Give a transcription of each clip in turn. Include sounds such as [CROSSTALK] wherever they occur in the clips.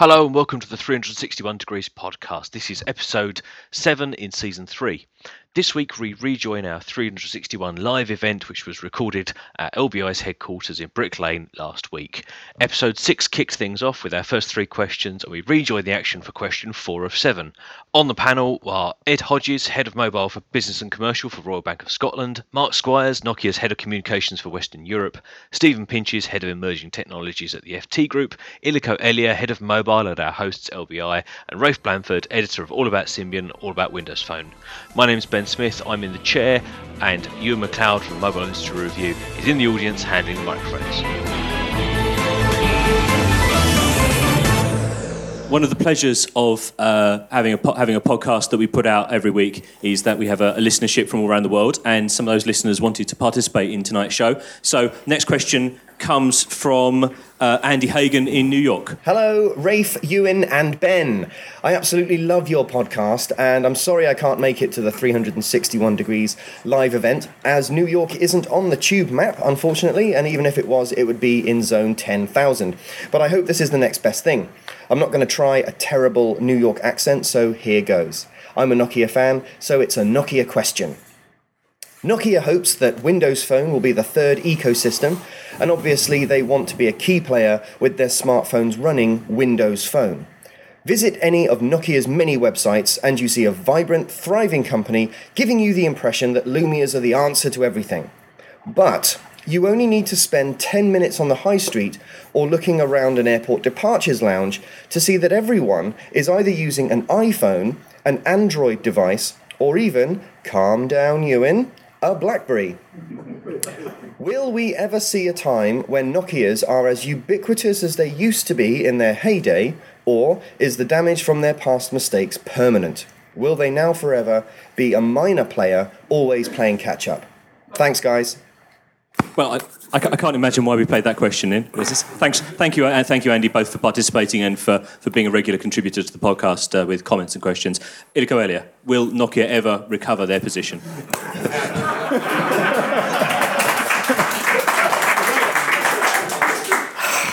Hello and welcome to the 361 Degrees podcast. This is episode 7 in season 3. This week, we rejoin our 361 live event, which was recorded at LBI's headquarters in Brick Lane last week. Episode 6 kicked things off with our first three questions, and we rejoin the action for question 4 of 7. On the panel are Ed Hodges, Head of Mobile for Business and Commercial for Royal Bank of Scotland, Mark Squires, Nokia's Head of Communications for Western Europe, Stephen Pinches, Head of Emerging Technologies at the FT Group, Ilicco Elia, Head of Mobile at our hosts LBI, and Rafe Blandford, Editor of All About Symbian, All About Windows Phone. My name's Ben Smith, I'm in the chair, and Ewan MacLeod from Mobile Industry Review is in the audience handling the microphones. One of the pleasures of uh, having a po- having a podcast that we put out every week is that we have a, a, listenership from all around the world, and some of those listeners wanted to participate in tonight's show. So, next question comes from uh, Andy Hagan in New York. Hello, Rafe, Ewan, and Ben. I absolutely love your podcast, and I'm sorry I can't make it to the 361 Degrees live event, as New York isn't on the tube map, unfortunately, and even if it was, it would be in zone 10,000. But I hope this is the next best thing. I'm not going to try a terrible New York accent, so here goes. I'm a Nokia fan, so it's a Nokia question. Nokia hopes that Windows Phone will be the third ecosystem, and obviously they want to be a key player with their smartphones running Windows Phone. Visit any of Nokia's many websites and you see a vibrant, thriving company giving you the impression that Lumias are the answer to everything. But you only need to spend 10 minutes on the high street or looking around an airport departures lounge to see that everyone is either using an iPhone, an Android device, or even, calm down, Ewan, a Blackberry. Will we ever see a time when Nokias are as ubiquitous as they used to be in their heyday, or is the damage from their past mistakes permanent? Will they now forever be a minor player, always playing catch up? Thanks, guys. Well, I, I, can't imagine why we played that question in. Thanks, thank you, and thank you, Andy, both for participating and for, for being a regular contributor to the podcast uh, with comments and questions. Ilicco Elia, will Nokia ever recover their position? [LAUGHS]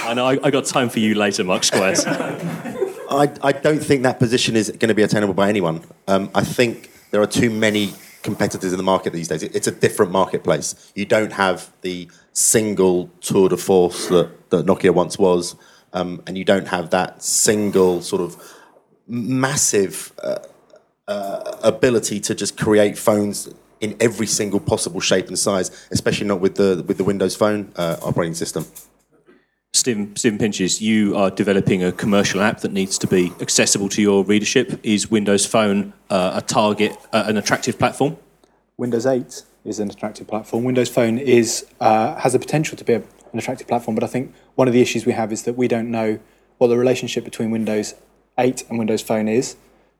I know I, I, got time for you later, Mark Squires. [LAUGHS] I, I don't think that position is going to be attainable by anyone. Um, I think there are too many competitors in the market these days. It's a different marketplace. You don't have the single tour de force that, that Nokia once was, um, and you don't have that single sort of massive uh, uh, ability to just create phones in every single possible shape and size, especially not with the with the Windows Phone uh, operating system. Stephen, Stephen Pinches, you are developing a commercial app that needs to be accessible to your readership. Is Windows Phone uh, a target, uh, an attractive platform? Windows 8 is an attractive platform. Windows Phone is uh, has the potential to be a, an attractive platform, but I think one of the issues we have is that we don't know what the relationship between Windows 8 and Windows Phone is.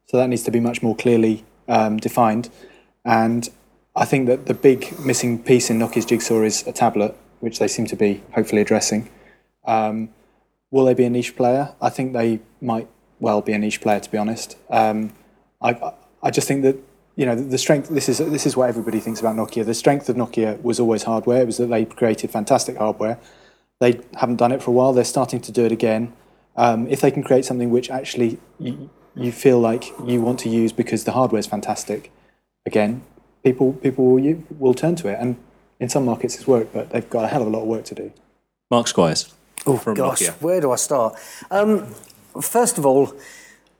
So that needs to be much more clearly um, defined. And I think that the big missing piece in Nokia's jigsaw is a tablet, which they seem to be hopefully addressing. Um, will they be a niche player? I think they might well be a niche player, to be honest. Um, I, I just think that you know the strength. This is this is what everybody thinks about Nokia. The strength of Nokia was always hardware. It was that they created fantastic hardware. They haven't done it for a while. They're starting to do it again. Um, if they can create something which actually you, you feel like you want to use because the hardware is fantastic, again, people people will, will turn to it. And in some markets it's worked, but they've got a hell of a lot of work to do. Mark Squires. Oh gosh, Nokia. where do I start? Um, first of all,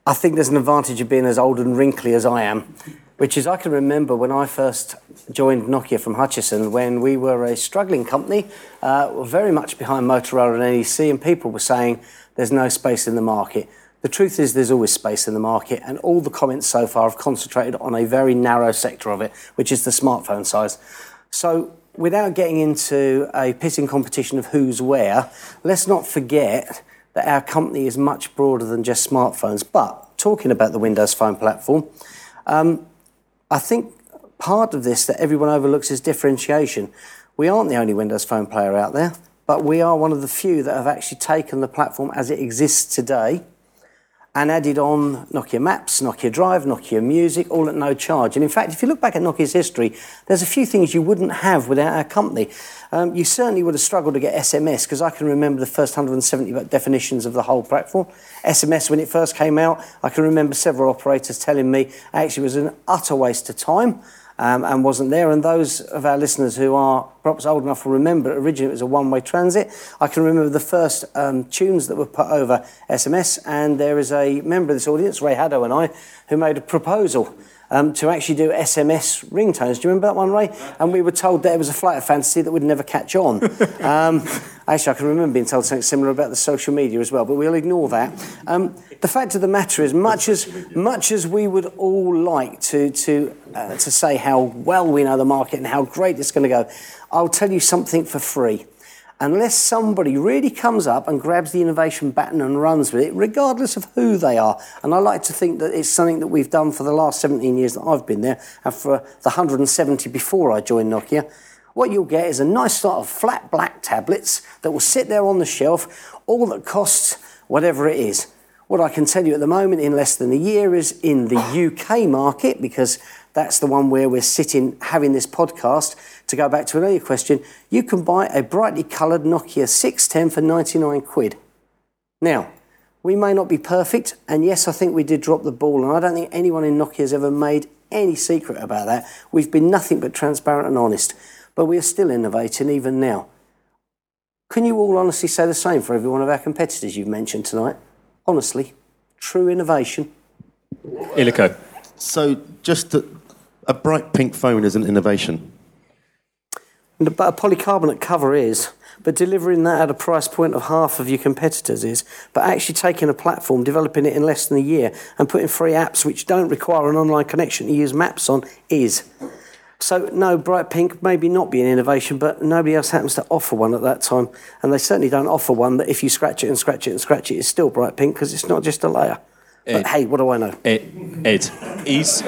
I think there's an advantage of being as old and wrinkly as I am, which is I can remember when I first joined Nokia from Hutchison when we were a struggling company, uh, very much behind Motorola and NEC, and people were saying there's no space in the market. The truth is, there's always space in the market, and all the comments so far have concentrated on a very narrow sector of it, which is the smartphone size. So without getting into a pissing competition of who's where, let's not forget that our company is much broader than just smartphones. But talking about the Windows Phone platform, um, I think part of this that everyone overlooks is differentiation. We aren't the only Windows Phone player out there, but we are one of the few that have actually taken the platform as it exists today and added on Nokia Maps, Nokia Drive, Nokia Music, all at no charge. And in fact, if you look back at Nokia's history, there's a few things you wouldn't have without our company. Um, you certainly would have struggled to get SMS because I can remember the first 170 definitions of the whole platform. SMS, when it first came out, I can remember several operators telling me actually it was an utter waste of time um, and wasn't there. And those of our listeners who are perhaps old enough will remember originally it was a one way transit. I can remember the first um, tunes that were put over SMS, and there is a member of this audience, Ray Haddo and I, who made a proposal. Um, to actually do SMS ringtones. Do you remember that one, Ray? And we were told that it was a flight of fantasy that would never catch on. [LAUGHS] Um, actually, I can remember being told something similar about the social media as well, but we'll ignore that. Um, the fact of the matter is, much as much as we would all like to to uh, to say how well we know the market and how great it's going to go, I'll tell you something for free. Unless somebody really comes up and grabs the innovation baton and runs with it, regardless of who they are. And I like to think that it's something that we've done for the last 17 years that I've been there and for the 170 before I joined Nokia. What you'll get is a nice sort of flat black tablets that will sit there on the shelf, all that costs whatever it is. What I can tell you at the moment in less than a year is in the UK market, because that's the one where we're sitting having this podcast. To go back to an earlier question, you can buy a brightly coloured Nokia 610 for 99 quid. Now, we may not be perfect, and yes, I think we did drop the ball, and I don't think anyone in Nokia has ever made any secret about that. We've been nothing but transparent and honest, but we are still innovating even now. Can you all honestly say the same for every one of our competitors you've mentioned tonight? Honestly, true innovation. Ilicco. So just a, a bright pink phone is an innovation. And a polycarbonate cover is, but delivering that at a price point of half of your competitors is. But actually taking a platform, developing it in less than a year, and putting free apps which don't require an online connection to use maps on is. So no, bright pink maybe not be an innovation, but nobody else happens to offer one at that time, and they certainly don't offer one that if you scratch it and scratch it and scratch it, it's still bright pink because it's not just a layer. But eh, hey, what do I know? Ed, Ed is.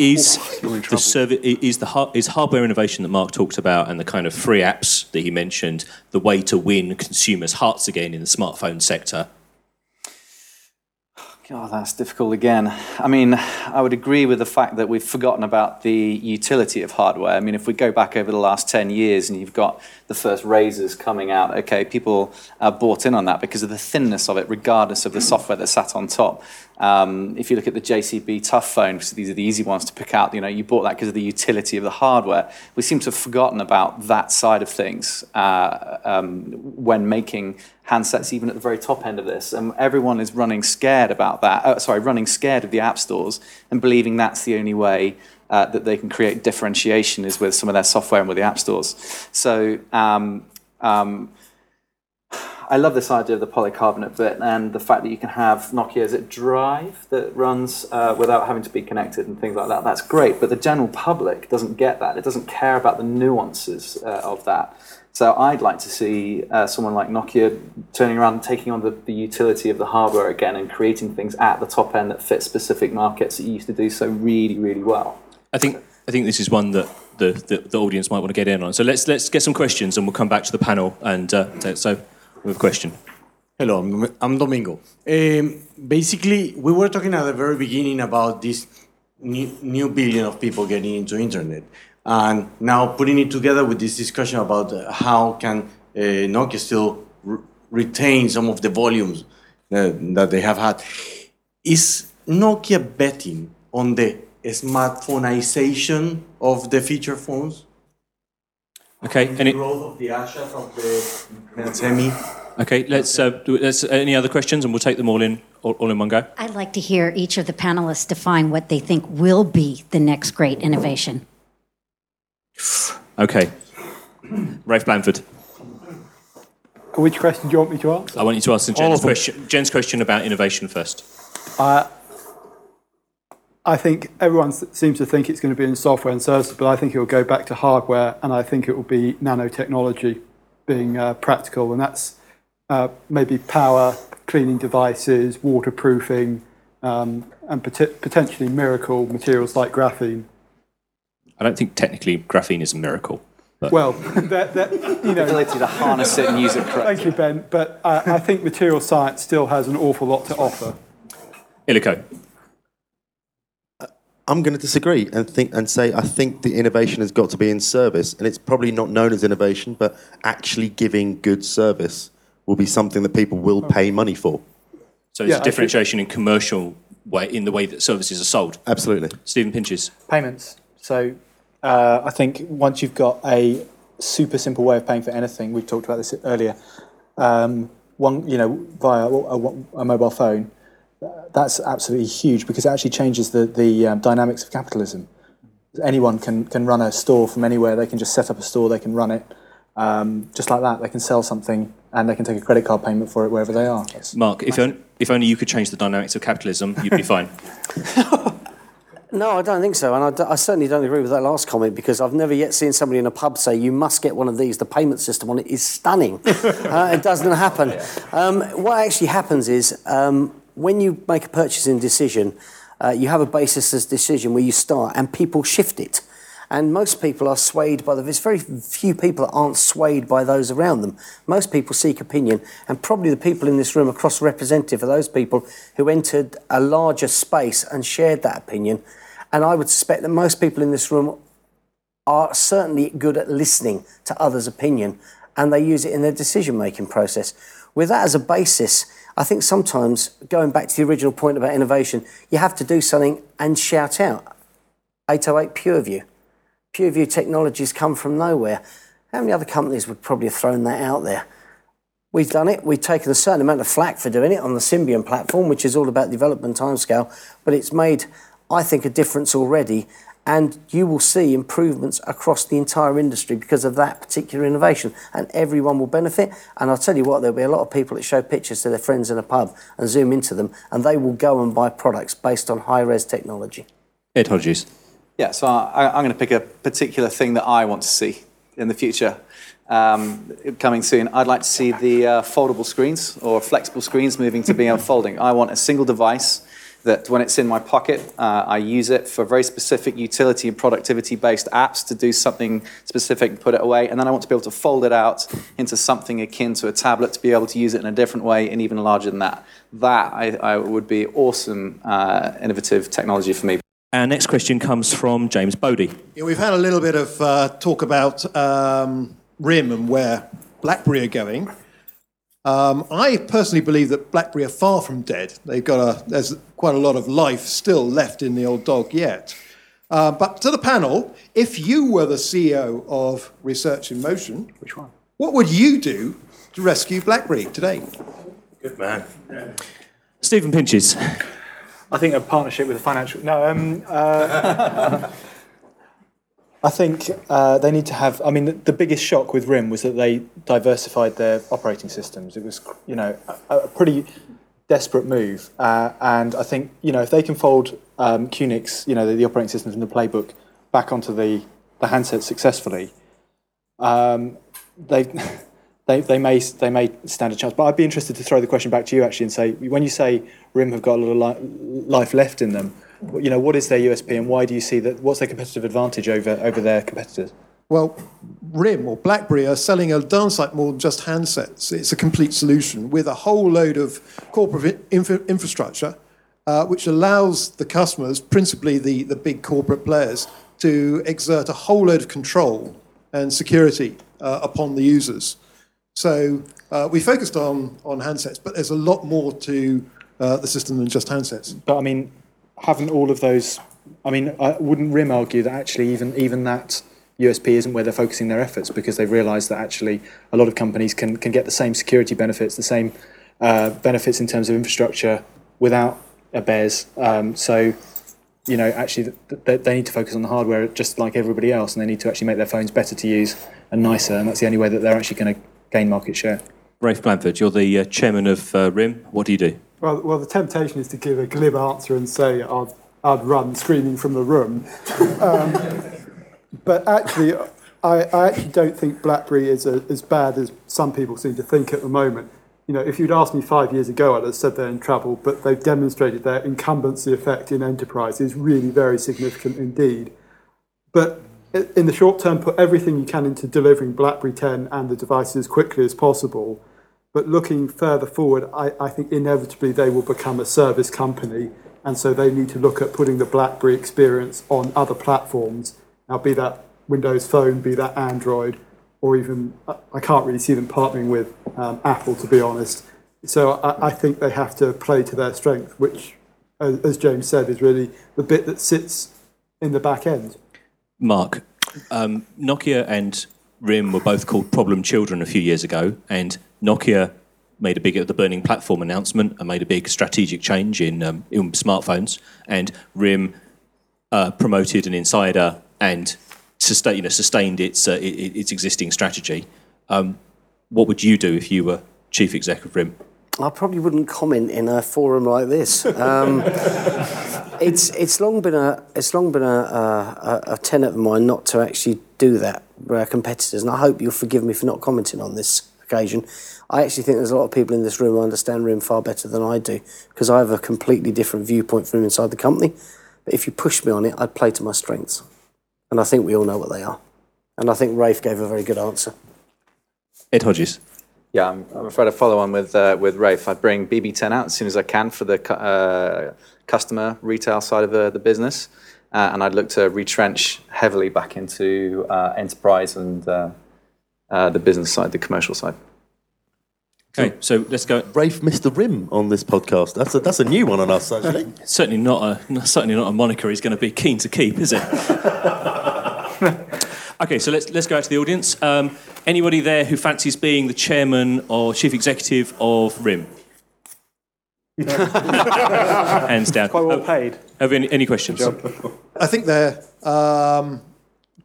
Is oh, the service is the har- is hardware innovation that Mark talked about and the kind of free apps that he mentioned the way to win consumers' hearts again in the smartphone sector? God, that's difficult again. I mean, I would agree with the fact that we've forgotten about the utility of hardware. I mean, if we go back over the last 10 years and you've got the first RAZRs coming out, okay, people are bought in on that because of the thinness of it, regardless of the software that sat on top. Um, if you look at the JCB Tough phone, because these are the easy ones to pick out, you know, you bought that because of the utility of the hardware. We seem to have forgotten about that side of things uh, um, when making handsets, even at the very top end of this. And everyone is running scared about that. Uh, sorry, running scared of the app stores and believing that's the only way uh, that they can create differentiation is with some of their software and with the app stores. So. Um, um, I love this idea of the polycarbonate bit and the fact that you can have Nokia, is it Drive that runs uh, without having to be connected and things like that. That's great, but the general public doesn't get that. It doesn't care about the nuances uh, of that. So I'd like to see uh, someone like Nokia turning around and taking on the, the utility of the hardware again and creating things at the top end that fit specific markets that you used to do so really, really well. I think I think this is one that the, the, the audience might want to get in on. So let's let's get some questions and we'll come back to the panel and uh, so a question. Hello, I'm- Domingo. Um, basically, we were talking at the very beginning about this new, new billion of people getting into internet, and now putting it together with this discussion about uh, how can uh, Nokia still re- retain some of the volumes uh, that they have had. Is Nokia betting on the smartphoneization of the feature phones? Okay, any growth of the Ashas of the semi. okay, let's uh, do- let's any other questions and we'll take them all in all, all in one go. I'd like to hear each of the panelists define what they think will be the next great innovation. Okay. Rafe Blandford. Which question do you want me to answer? I want you to answer All Jen's question, Jen's question about innovation first. I think everyone seems to think it's going to be in software and services, but I think it will go back to hardware, and I think it will be nanotechnology being uh, practical, and that's uh, maybe power, cleaning devices, waterproofing, um, and pot- potentially miracle materials like graphene. I don't think technically graphene is a miracle. Well, [LAUGHS] that, that, you know, ability to harness it and use it correctly. thank you, Ben. But uh, I think material science still has an awful lot to offer. Ilicco. I'm going to disagree and think and say I think the innovation has got to be in service, and it's probably not known as innovation, but actually giving good service will be something that people will pay money for. So it's Yeah, I a think- differentiation in commercial way in the way that services are sold. Absolutely. Stephen Pinches. Payments. So uh, I think once you've got a super simple way of paying for anything, we've talked about this earlier, um, one, you know, via a, a mobile phone, that's absolutely huge because it actually changes the, the um, dynamics of capitalism. Anyone can, can run a store from anywhere. They can just set up a store, they can run it. Um, just like that, they can sell something and they can take a credit card payment for it wherever they are. That's- Mark, if, on, if only you could change the dynamics of capitalism, you'd be fine. [LAUGHS] No, I don't think so. And I certainly don't agree with that last comment because I've never yet seen somebody in a pub say, you must get one of these. The payment system on it is stunning. [LAUGHS] uh, it doesn't happen. Um, what actually happens is um, when you make a purchasing decision, uh, you have a basis as decision where you start and people shift it. And most people are swayed by the. There's very few people that aren't swayed by those around them. Most people seek opinion, and probably the people in this room are cross representative of those people who entered a larger space and shared that opinion. And I would suspect that most people in this room are certainly good at listening to others' opinion and they use it in their decision making process. With that as a basis, I think sometimes, going back to the original point about innovation, you have to do something and shout out. 808 PureView. PureView technologies come from nowhere. How many other companies would probably have thrown that out there? We've done it. We've taken a certain amount of flack for doing it on the Symbian platform, which is all about development timescale, but it's made, I think, a difference already. And you will see improvements across the entire industry because of that particular innovation, and everyone will benefit. And I'll tell you what, there'll be a lot of people that show pictures to their friends in a pub and zoom into them, and they will go and buy products based on high res technology. Ed Hodges. Yeah, so I, I'm going to pick a particular thing that I want to see in the future um, coming soon. I'd like to see the uh, foldable screens or flexible screens moving to being unfolding I want a single device that when it's in my pocket, uh, I use it for very specific utility and productivity based apps to do something specific and put it away. And then I want to be able to fold it out into something akin to a tablet to be able to use it in a different way and even larger than that. That I, I would be awesome, uh, innovative technology for me. Our next question comes from James Bodie. Yeah, we've had a little bit of uh, talk about um, RIM and where BlackBerry are going. Um, I personally believe that BlackBerry are far from dead. They've got a there's quite a lot of life still left in the old dog yet. Uh, but to the panel, if you were the CEO of Research in Motion, which one? What would you do to rescue BlackBerry today? Good man. Stephen Pinches. I think a partnership with a financial. No, um, uh, [LAUGHS] I think uh, they need to have. I mean, the, the biggest shock with RIM was that they diversified their operating systems. It was, you know, a, a pretty desperate move. Uh, and I think, you know, if they can fold um, you know, the, the operating systems in the playbook, back onto the, the handset successfully, um, they. [LAUGHS] They, they may they may stand a chance, but I'd be interested to throw the question back to you actually and say when you say RIM have got a lot of li- life left in them, you know what is their USP and why do you see that? What's their competitive advantage over over their competitors? Well, RIM or BlackBerry are selling a darn sight more than just handsets. It's a complete solution with a whole load of corporate infra- infrastructure, uh, which allows the customers, principally the, the big corporate players, to exert a whole load of control and security uh, upon the users. So uh, we focused on, handsets, but there's a lot more to uh, the system than just handsets. But I mean, haven't all of those? I mean, I, wouldn't RIM argue that actually even even that USP isn't where they're focusing their efforts because they've realised that actually a lot of companies can can get the same security benefits, the same uh, benefits in terms of infrastructure without a bears. Um, so. You know, actually, th- th- they need to focus on the hardware just like everybody else, and they need to actually make their phones better to use and nicer, and that's the only way that they're actually going to gain market share. Rafe Blandford, you're the uh, chairman of uh, RIM. What do you do? Well, well, the temptation is to give a glib answer and say I'd, I'd run screaming from the room. [LAUGHS] Um, but actually, I, I actually don't think BlackBerry is a, as bad as some people seem to think at the moment. You know, if you'd asked me five years ago, I'd have said they're in trouble, but they've demonstrated their incumbency effect in enterprise is really very significant indeed. But i- in the short term, put everything you can into delivering BlackBerry 10 and the devices as quickly as possible. But looking further forward, I, I think inevitably they will become a service company. And so they need to look at putting the BlackBerry experience on other platforms. Now, be that Windows Phone, be that Android, or even, I- can't really see them partnering with um, Apple, to be honest. So I, I think they have to play to their strength, which, as, as James said, is really the bit that sits in the back end. Mark, um, Nokia and RIM were both called problem children a few years ago, and Nokia made a big the burning platform announcement and made a big strategic change in, um, in smartphones, and RIM uh, promoted an insider and sustain, you know, sustained its uh, its existing strategy. Um, what would you do if you were chief exec of RIM? I probably wouldn't comment in a forum like this. Um, [LAUGHS] it's it's long been a it's long been a, a, a tenet of mine not to actually do that with our competitors, and I hope you'll forgive me for not commenting on this occasion. I actually think there's a lot of people in this room who understand RIM far better than I do because I have a completely different viewpoint from inside the company. But if you push me on it, I'd play to my strengths, and I think we all know what they are. And I think Rafe gave a very good answer. Ed Hodges. Yeah, I'm, I'm afraid I follow on with uh, with Rafe. I'd bring BB10 out as soon as I can for the cu- uh, customer retail side of the, the business, uh, and I'd look to retrench heavily back into uh, enterprise and uh, uh, the business side, the commercial side. Okay, so let's go. Rafe Mr. Rim on this podcast. That's a, that's a new one on us, actually. [LAUGHS] Certainly not a certainly not a moniker he's going to be keen to keep, is it? [LAUGHS] okay, so let's let's go out to the audience. Um, anybody there who fancies being the chairman or chief executive of RIM? [LAUGHS] Hands down. Quite well Uh, paid. Have any, any questions? I think they're um,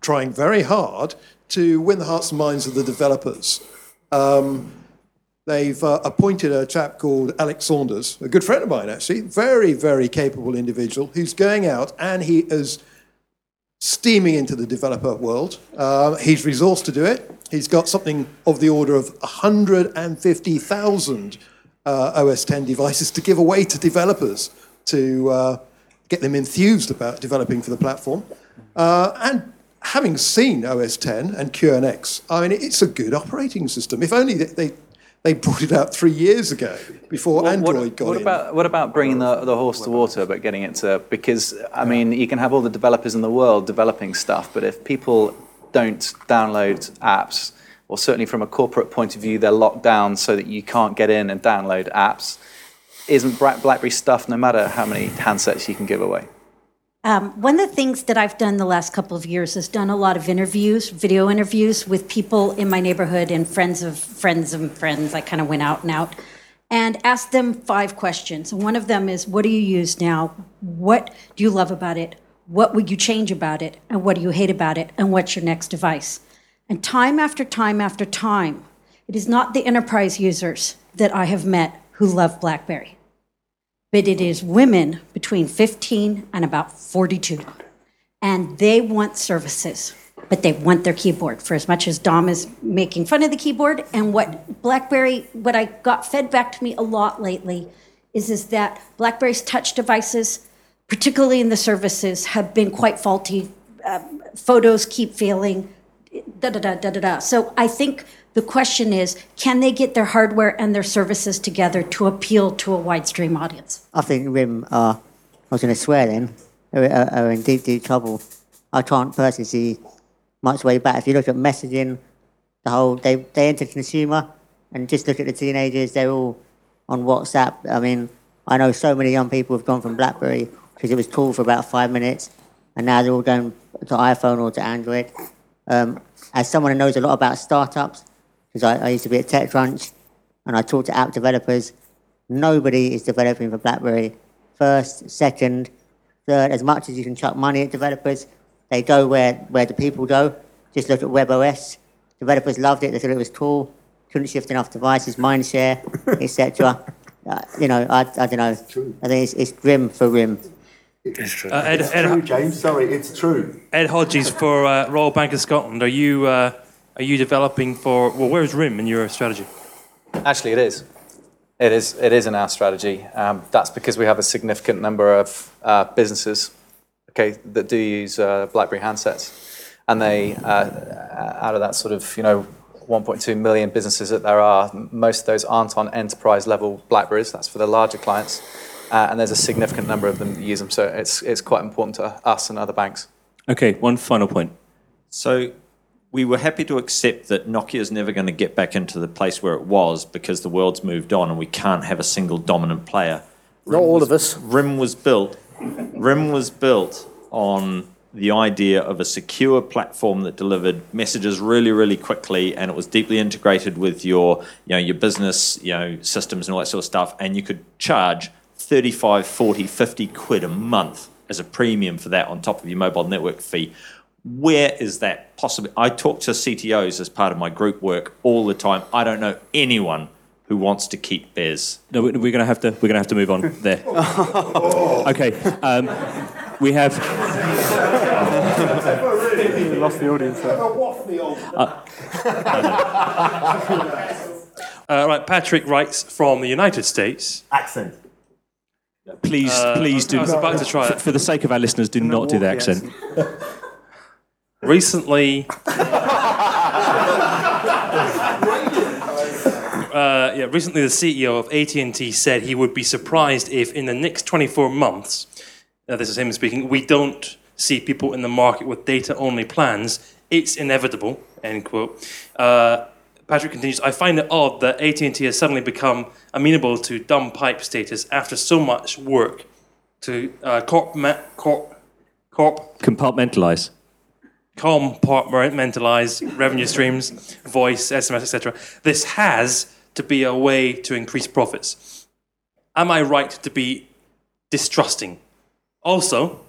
trying very hard to win the hearts and minds of the developers. Um, they've uh, appointed a chap called Alec Saunders, a good friend of mine, actually, very, very capable individual who's going out and he is steaming into the developer world. Uh, he's resourced to do it. He's got something of the order of 150,000 uh, OS 10 devices to give away to developers to uh, get them enthused about developing for the platform. Uh, and having seen OS 10 and QNX, I mean, it's a good operating system. If only they, they, they brought it out three years ago before Android what, got what in. about what about bringing the, the horse to water, but getting it to because I mean you can have all the developers in the world developing stuff, but if people don't download apps, or certainly from a corporate point of view, they're locked down so that you can't get in and download apps. Isn't BlackBerry stuff? No matter how many handsets you can give away. Um, one of the things that I've done the last couple of years is done a lot of interviews, video interviews with people in my neighborhood and friends of friends of friends. I kind of went out and out and asked them five questions. And one of them is, what do you use now? What do you love about it? What would you change about it? And what do you hate about it? And what's your next device? And time after time after time, it is not the enterprise users that I have met who love BlackBerry but it is women between 15 and about 42. And they want services, but they want their keyboard for as much as Dom is making fun of the keyboard. And what BlackBerry, what I got fed back to me a lot lately is, is that BlackBerry's touch devices, particularly in the services, have been quite faulty. Um, photos keep failing, da da da da da da. So I think the question is can they get their hardware and their services together to appeal to a wide stream audience? I think RIM are, I was going to swear then, are, are, are in deep, deep trouble. I can't personally see much way back. If you look at messaging, the whole, they, they enter consumer, and just look at the teenagers, they're all on WhatsApp. I mean, I know so many young people have gone from BlackBerry because it was cool for about five minutes, and now they're all going to iPhone or to Android. Um, as someone who knows a lot about startups, because I, I used to be at TechCrunch, and I talk to app developers, nobody is developing for BlackBerry. First, second, third, as much as you can chuck money at developers, they go where, where the people go. Just look at WebOS. Developers loved it. They thought it was cool. Couldn't shift enough devices, Mindshare, [LAUGHS] etc. Uh, you know, I, I don't know. I think it's, it's grim for RIM. It's true. Uh, Ed, it's Ed, true, James. Sorry, it's true. Ed Hodges for uh, Royal Bank of Scotland. Are you uh, are you developing for? Well, where's RIM in your strategy? Actually, it is. It is. It is in our strategy. Um, that's because we have a significant number of uh, businesses, okay, that do use uh, BlackBerry handsets. and they uh, out of that sort of you know 1.2 million businesses that there are, most of those aren't on enterprise level Blackberries. That's for the larger clients, uh, and there's a significant number of them that use them. So it's it's quite important to us and other banks. Okay, one final point. So we were happy to accept that Nokia's never going to get back into the place where it was because the world's moved on and we can't have a single dominant player. Not all of us. RIM was built. RIM was built on the idea of a secure platform that delivered messages really, really quickly, and it was deeply integrated with your, you know, your business, you know, systems and all that sort of stuff. And you could charge 35, 40, 50 quid a month as a premium for that on top of your mobile network fee. Where is that possible? I talk to CTOs as part of my group work all the time. I don't know anyone who wants to keep BES. No, we- we're going to have to. We're going to have to move on there. [LAUGHS] okay, um, we have. [LAUGHS] You lost the audience there. [LAUGHS] Uh, right, Patrick writes from the United States. Accent. Please, Uh, please do. I was about to try it. for the sake of our listeners, do not do the accent. Recently, [LAUGHS] uh, yeah, recently the CEO of AT&T said he would be surprised if in the next 24 months, uh, this is him speaking, we don't see people in the market with data-only plans. It's inevitable, end quote. Uh, Patrick continues, I find it odd that AT&T has suddenly become amenable to dumb pipe status after so much work to uh, corp, ma- corp, corp Compartmentalize. Compartmentalize revenue streams, voice, SMS, etc. This has to be a way to increase profits. Am I right to be distrusting? Also,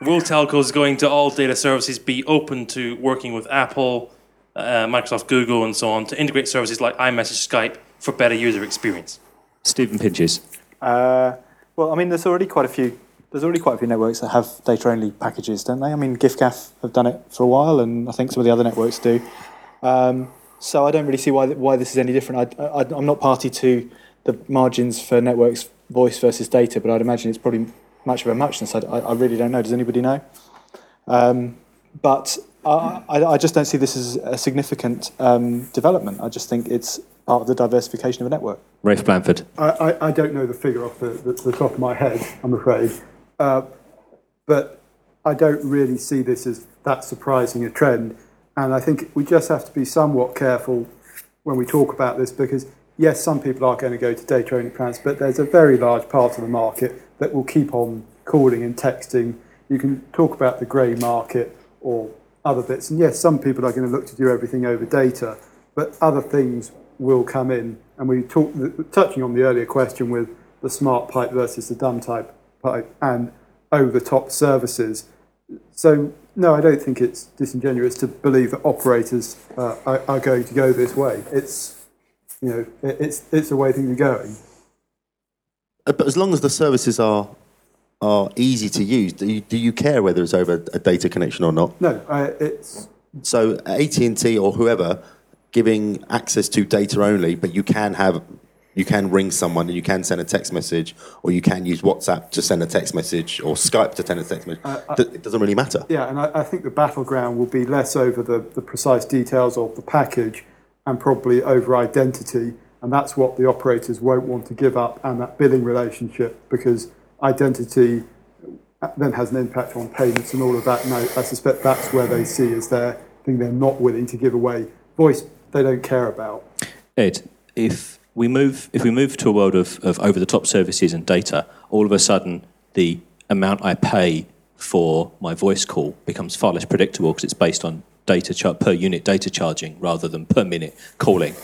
will telcos going to all data services be open to working with Apple, uh, Microsoft, Google, and so on to integrate services like iMessage, Skype for better user experience? Stephen Pinches. Uh, well, I mean, there's already quite a few. There's already quite a few networks that have data-only packages, don't they? I mean, giffgaff have done it for a while, and I think some of the other networks do. Um, so I don't really see why why this is any different. I, I, I'm not party to the margins for networks, voice versus data, but I'd imagine it's probably much of a muchness. I, I, I really don't know. Does anybody know? Um, but I, I, I just don't see this as a significant um, development. I just think it's part of the diversification of a network. Rafe Blandford. I, I, I don't know the figure off the, the, the top of my head, I'm afraid. Uh, but I don't really see this as that surprising a trend. And I think we just have to be somewhat careful when we talk about this because, yes, some people are going to go to data only plans, but there's a very large part of the market that will keep on calling and texting. You can talk about the grey market or other bits. And yes, some people are going to look to do everything over data, but other things will come in. And we talked, touching on the earlier question with the smart pipe versus the dumb type pipe and over the top services. So, no, I don't think it's disingenuous to believe that operators uh, are, are going to go this way. It's, you know, it- it's, it's the way things are going. Uh, But as long as the services are are easy to use, do you, do you care whether it's over a data connection or not? No, I, it's So AT and T or whoever giving access to data only, but you can have you can ring someone and you can send a text message, or you can use WhatsApp to send a text message, or Skype to send a text message. Uh, uh, Th- it doesn't really matter. Yeah, and I, I think the battleground will be less over the, the precise details of the package and probably over identity. And that's what the operators won't want to give up and that billing relationship because identity then has an impact on payments and all of that. And I, I suspect that's where they see as their thing they're not willing to give away. Voice, they don't care about. Ed, if we move if we move to a world of, of over the top services and data, all of a sudden the amount I pay for my voice call becomes far less predictable because it's based on data char- per unit data charging rather than per minute calling.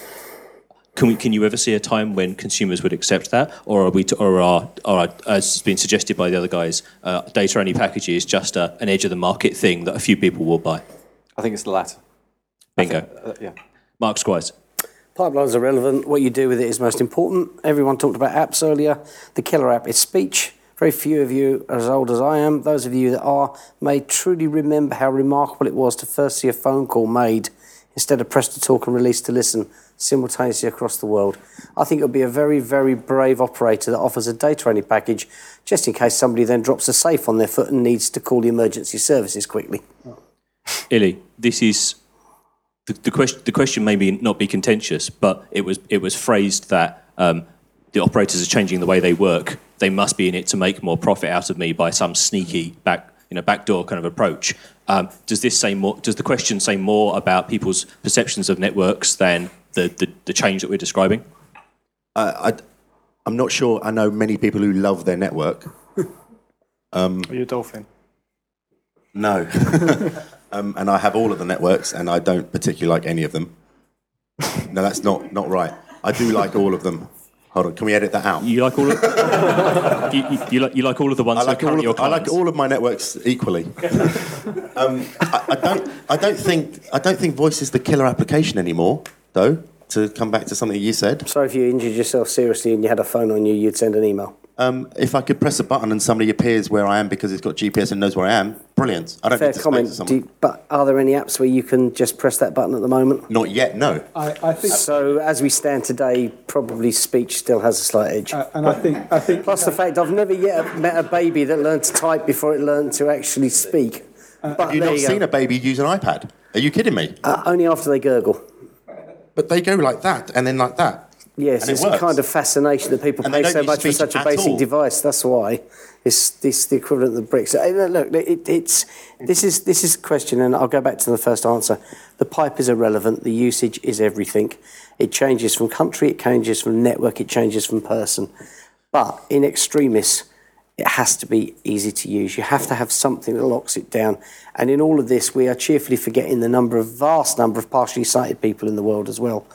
Can, we, can you ever see a time when consumers would accept that, or are we, to, or are, are, as has been suggested by the other guys, uh, data only packages just a, an edge of the market thing that a few people will buy? I think it's the latter. Bingo. Uh, yeah. Mark Squires. Pipelines are relevant. What you do with it is most important. Everyone talked about apps earlier. The killer app is speech. Very few of you are as old as I am. Those of you that are may truly remember how remarkable it was to first see a phone call made instead of press to talk and release to listen simultaneously across the world. I think it'll be a very, very brave operator that offers a data only package just in case somebody then drops a safe on their foot and needs to call the emergency services quickly. Illy, this is the, the question. The question may be not be contentious, but it was it was phrased that um, the operators are changing the way they work. They must be in it to make more profit out of me by some sneaky back you know backdoor kind of approach. Um, does this say more? Does the question say more about people's perceptions of networks than the the, the change that we're describing? Uh, I, I'm not sure. I know many people who love their network. Um, [LAUGHS] Are you a dolphin? no. [LAUGHS] um, and I have all of the networks, and I don't particularly like any of them. No, that's not, not right. I do like all of them. Hold on, can we edit that out? You like all of [LAUGHS] you, you, you like you like all of the ones I like that are all of, your I like all of my networks equally. um, I, I don't. I don't think. I don't think voice is the killer application anymore, though. To come back to something you said, So if you injured yourself seriously and you had a phone on you, you'd send an email. Um, if I could press a button and somebody appears where I am because it's got GPS and knows where I am, brilliant. I don't Fair need to speak to comment. Do you- but are there any apps where you can just press that button at the moment? Not yet. No. I, I think So as we stand today, probably speech still has a slight edge. Uh, and I think I think Plus the fact I've never yet met a baby that learned to type before it learned to actually speak. but Have you there not you seen a baby use an iPad? Are you kidding me? Uh, only after they gurgle. But they go like that and then like that. Yes, And it it's a kind of fascination that people And pay so much for such a basic all. device. That's why it's this the equivalent of the bricks. Look, it, it's this is this is the question, and I'll go back to the first answer. The pipe is irrelevant. The usage is everything. It changes from country, it changes from network, it changes from person. But in extremis, it has to be easy to use. You have to have something that locks it down. And in all of this, we are cheerfully forgetting the number of vast number of partially sighted people in the world as well,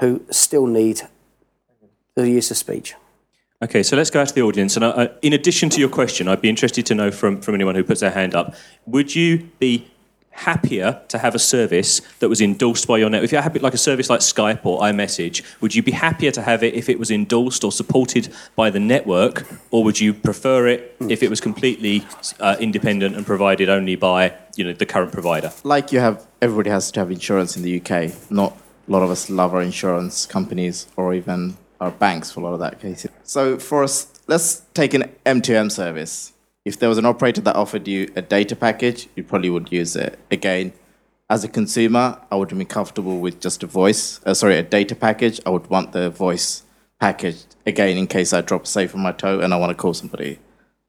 who still need the use of speech. Okay, so let's go out to the audience. And uh, in addition to your question, I'd be interested to know from, from anyone who puts their hand up would you be happier to have a service that was endorsed by your network? If you're happy, like a service like Skype or iMessage, would you be happier to have it if it was endorsed or supported by the network, or would you prefer it if it was completely uh, independent and provided only by you know the current provider? like you have everybody has to have insurance in the UK. Not a lot of us love our insurance companies or even our banks for a lot of that cases. So for us, let's take an M2M service. If there was an operator that offered you a data package, you probably would use it. Again, as a consumer, I would be comfortable with just a voice. Uh, sorry, a data package. I would want the voice package again in case I drop a safe on my toe and I want to call somebody.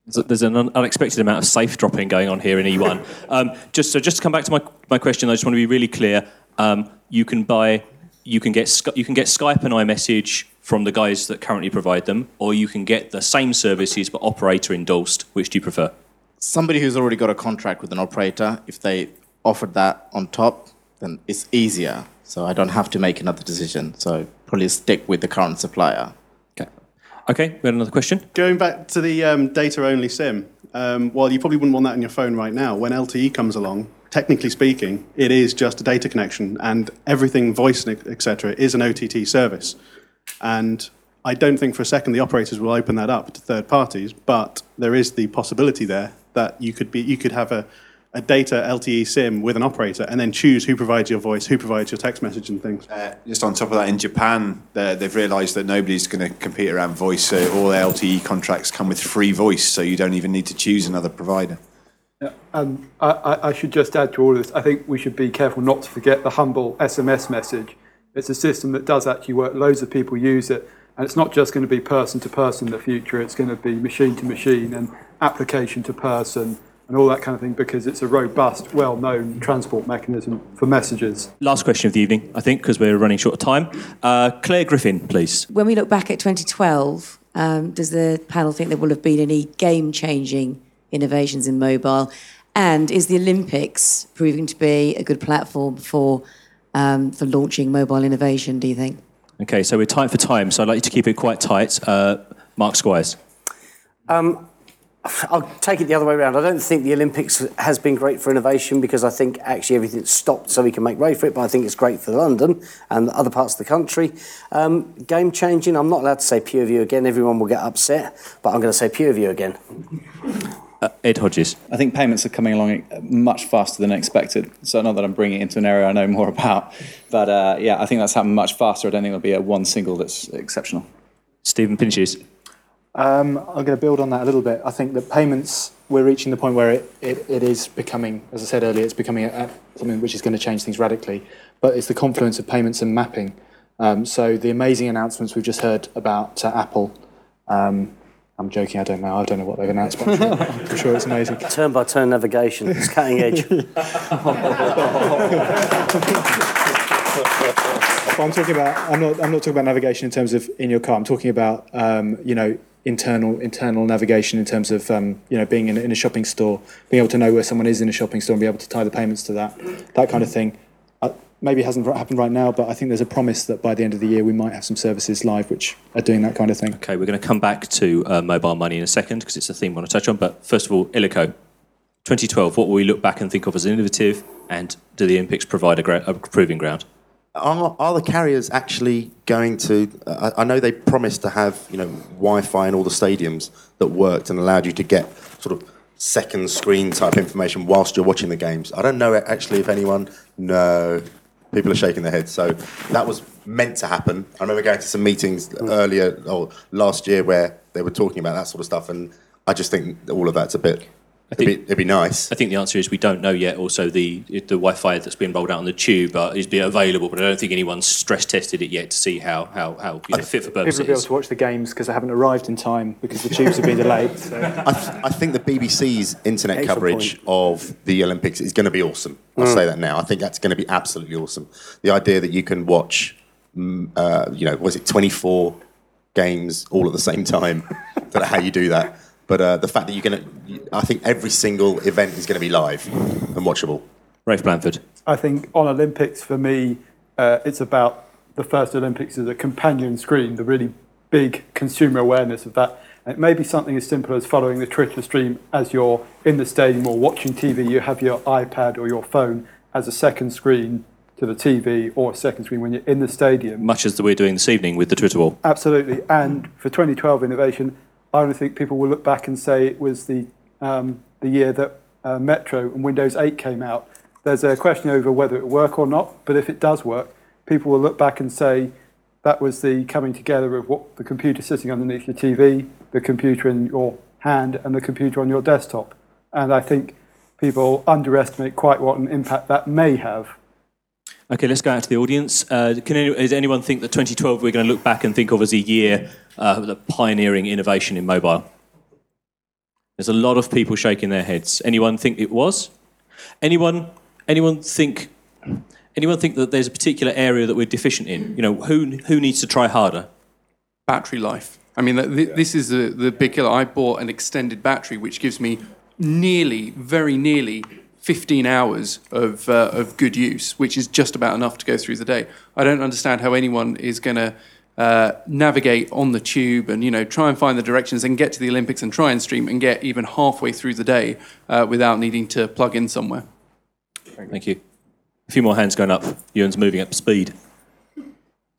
So there's an un- unexpected amount of safe dropping going on here in E1. [LAUGHS] um, just so, just to come back to my, my question, I just want to be really clear. Um, you can buy, you can get you can get Skype and iMessage from the guys that currently provide them, or you can get the same services but operator endorsed. Which do you prefer? somebody who's already got a contract with an operator, if they offered that on top, then it's easier. So I don't have to make another decision. So probably stick with the current supplier. Okay, Okay, we had another question. Going back to the um, data only SIM, um, while you probably wouldn't want that on your phone right now, when LTE comes along, technically speaking, it is just a data connection, and everything, voice, etc., is an OTT service. And I don't think for a second the operators will open that up to third parties, but there is the possibility there that you could be you could have a, a data LTE SIM with an operator and then choose who provides your voice, who provides your text message and things. Uh, just on top of that, in Japan, they're- they've realised that nobody's going to compete around voice, so all their LTE contracts come with free voice, so you don't even need to choose another provider. And I, I, I should just add to all of this, I think we should be careful not to forget the humble SMS message. It's a system that does actually work. Loads of people use it. And it's not just going to be person to person in the future, it's going to be machine to machine and application to person and all that kind of thing because it's a robust, well known transport mechanism for messages. Last question of the evening, I think, because we're running short of time. Uh, Claire Griffin, please. When we look back at 2012, um, does the panel think there will have been any game changing innovations in mobile? And is the Olympics proving to be a good platform for, um, for launching mobile innovation, do you think? Okay, so we're tight for time, so I'd like you to keep it quite tight. Uh, Mark Squires. Um, I'll take it the other way around. I don't think the Olympics has been great for innovation because I think actually everything's stopped so we can make way for it, but I think it's great for London and other parts of the country. Um, game changing, I'm not allowed to say PureView again, everyone will get upset, but I'm going to say PureView again. Uh, Ed Hodges. I think payments are coming along much faster than expected. So not that I'm bringing it into an area I know more [LAUGHS] about, but uh, yeah, I think that's happened much faster. I don't think there'll be a one single that's exceptional. Stephen Pinches. Um, I'm going to build on that a little bit. I think that payments, we're reaching the point where it, it, it is becoming, as I said earlier, it's becoming a, a, something which is going to change things radically. But it's the confluence of payments and mapping. Um, so the amazing announcements we've just heard about uh, Apple. Um, I'm joking, I don't know. I don't know what they've announced, but I'm sure, [LAUGHS] I'm sure it's amazing. Turn by turn navigation, it's cutting edge. [LAUGHS] But I'm talking about. I'm not. I'm not talking about navigation in terms of in your car. I'm talking about um, you know internal internal navigation in terms of um, you know being in, in a shopping store, being able to know where someone is in a shopping store and be able to tie the payments to that, that kind of thing. Uh, maybe it hasn't happened right now, but I think there's a promise that by the end of the year we might have some services live which are doing that kind of thing. Okay, we're going to come back to uh, mobile money in a second because it's a theme I want to touch on. But first of all, Ilicco, 2012, what will we look back and think of as innovative, and do the Olympics provide a, gra- a proving ground? Are, are the carriers actually going to? I, I know they promised to have you know Wi-Fi in all the stadiums that worked and allowed you to get sort of second screen type information whilst you're watching the games. I don't know actually if anyone. No, people are shaking their heads. So that was meant to happen. I remember going to some meetings earlier or last year where they were talking about that sort of stuff, and I just think all of that's a bit. It'd be, it'd be nice. I think the answer is we don't know yet. Also, the the Wi-Fi that's been rolled out on the tube uh, is being available, but I don't think anyone's stress tested it yet to see how how, how you know, fit for People purpose will be able to watch the games because they haven't arrived in time because the tubes have been delayed. So. I, th- I think the BBC's internet Extra coverage of the Olympics is going to be awesome. I'll Mm. say that now. I think that's going to be absolutely awesome. The idea that you can watch, mm, uh, you know, was it 24 games all at the same time? [LAUGHS] don't know how you do that. But uh, the fact that you're going to, I think every single event is going to be live and watchable. Rafe Blandford. I think on Olympics, for me, uh, it's about the first Olympics as a companion screen, the really big consumer awareness of that. And it may be something as simple as following the Twitter stream as you're in the stadium or watching TV. You have your iPad or your phone as a second screen to the TV or a second screen when you're in the stadium. Much as we're doing this evening with the Twitter wall. Absolutely. And for 2012 innovation, I don't think people will look back and say it was the, um, the year that uh, Metro and Windows 8 came out. There's a question over whether it will work or not, but if it does work, people will look back and say that was the coming together of what the computer sitting underneath your TV, the computer in your hand, and the computer on your desktop. And I think people underestimate quite what an impact that may have. Okay, let's go out to the audience. Uh, can any, does anyone think that 2012 we're going to look back and think of as a year uh, of pioneering innovation in mobile? There's a lot of people shaking their heads. Anyone think it was? Anyone? Anyone think? Anyone think that there's a particular area that we're deficient in? You know, who who needs to try harder? battery life. I mean, th- this is the, the big killer. I bought an extended battery, which gives me nearly, very nearly 15 hours of, uh, of good use, which is just about enough to go through the day. I don't understand how anyone is going to uh, navigate on the tube and, you know, try and find the directions and get to the Olympics and try and stream and get even halfway through the day uh, without needing to plug in somewhere. Thank you. A few more hands going up. Ewan's moving up speed.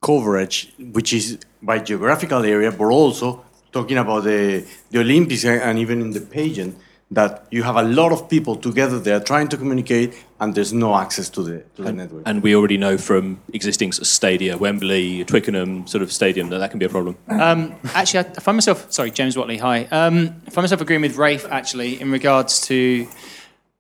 coverage, which is by geographical area, but also talking about the, the Olympics and and even in the pageant, that you have a lot of people together there trying to communicate, and there's no access to the, to the network. And we already know from existing sort of stadia, Wembley, Twickenham sort of stadium, that that can be a problem. Um, actually, I find myself, sorry, James Watley, hi. Um, I find myself agreeing with Rafe, actually, in regards to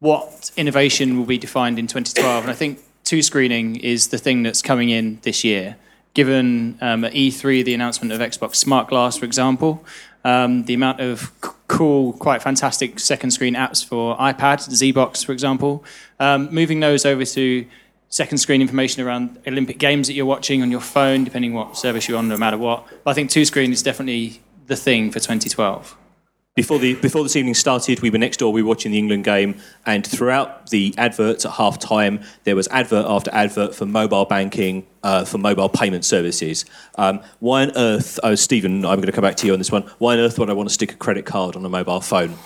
what innovation will be defined in 2012. And I think two screening is the thing that's coming in this year. Given um, at E3 the announcement of Xbox Smart Glass, for example, um, the amount of c- cool, quite fantastic second screen apps for iPad, zeebox, for example, um, moving those over to second screen information around Olympic games that you're watching on your phone, depending what service you're on, no matter what. But I think two screen is definitely the thing for 2012. Before the before this evening started, we were next door. We were watching the England game, and throughout the adverts at half time, there was advert after advert for mobile banking, uh, for mobile payment services. Um, why on earth, oh Stephen, I'm going to come back to you on this one. Why on earth would I want to stick a credit card on a mobile phone?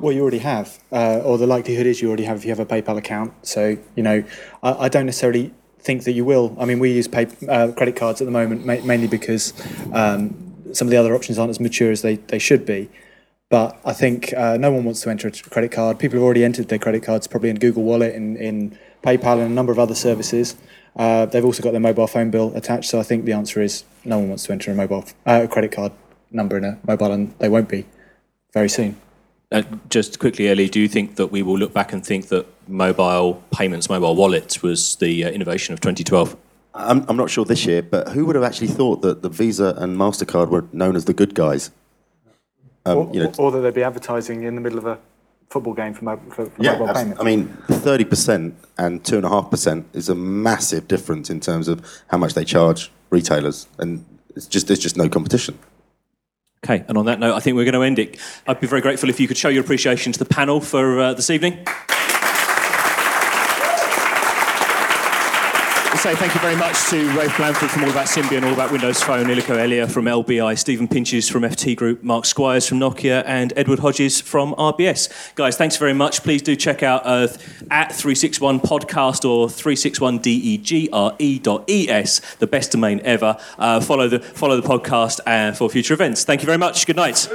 Well, you already have, uh, or the likelihood is you already have if you have a PayPal account. So, you know, I, I don't necessarily think that you will. I mean, we use pay, uh, credit cards at the moment ma- mainly because um, some of the other options aren't as mature as they, they should be. But I think uh, no one wants to enter a credit card. People have already entered their credit cards probably in Google Wallet, in, in PayPal, and a number of other services. Uh, they've also got their mobile phone bill attached. So I think the answer is no one wants to enter a mobile uh, credit card. number in a mobile, and they won't be very soon. Uh, just quickly, Ellie, do you think that we will look back and think that mobile payments, mobile wallets, was the uh, innovation of 2012? I'm, I'm not sure this year, but who would have actually thought that the Visa and Mastercard were known as the good guys? Um, or, you know, or that they'd be advertising in the middle of a football game for, mo- for, for yeah, mobile abs- payments. I mean, thirty percent and two and a half percent is a massive difference in terms of how much they charge retailers, and it's just there's just no competition. Okay, and on that note, I think we're going to end it. I'd be very grateful if you could show your appreciation to the panel for uh, this evening. Say thank you very much to Rafe Blandford from All About Symbian, All About Windows Phone, Ilicco Elia from LBI, Stephen Pinches from FT Group, Mark Squires from Nokia, and Edward Hodges from RBS. Guys, thanks very much. Please do check out uh, at 361 podcast or 361degre.es, the best domain ever. Uh, follow the follow the podcast uh, for future events. Thank you very much. Good night.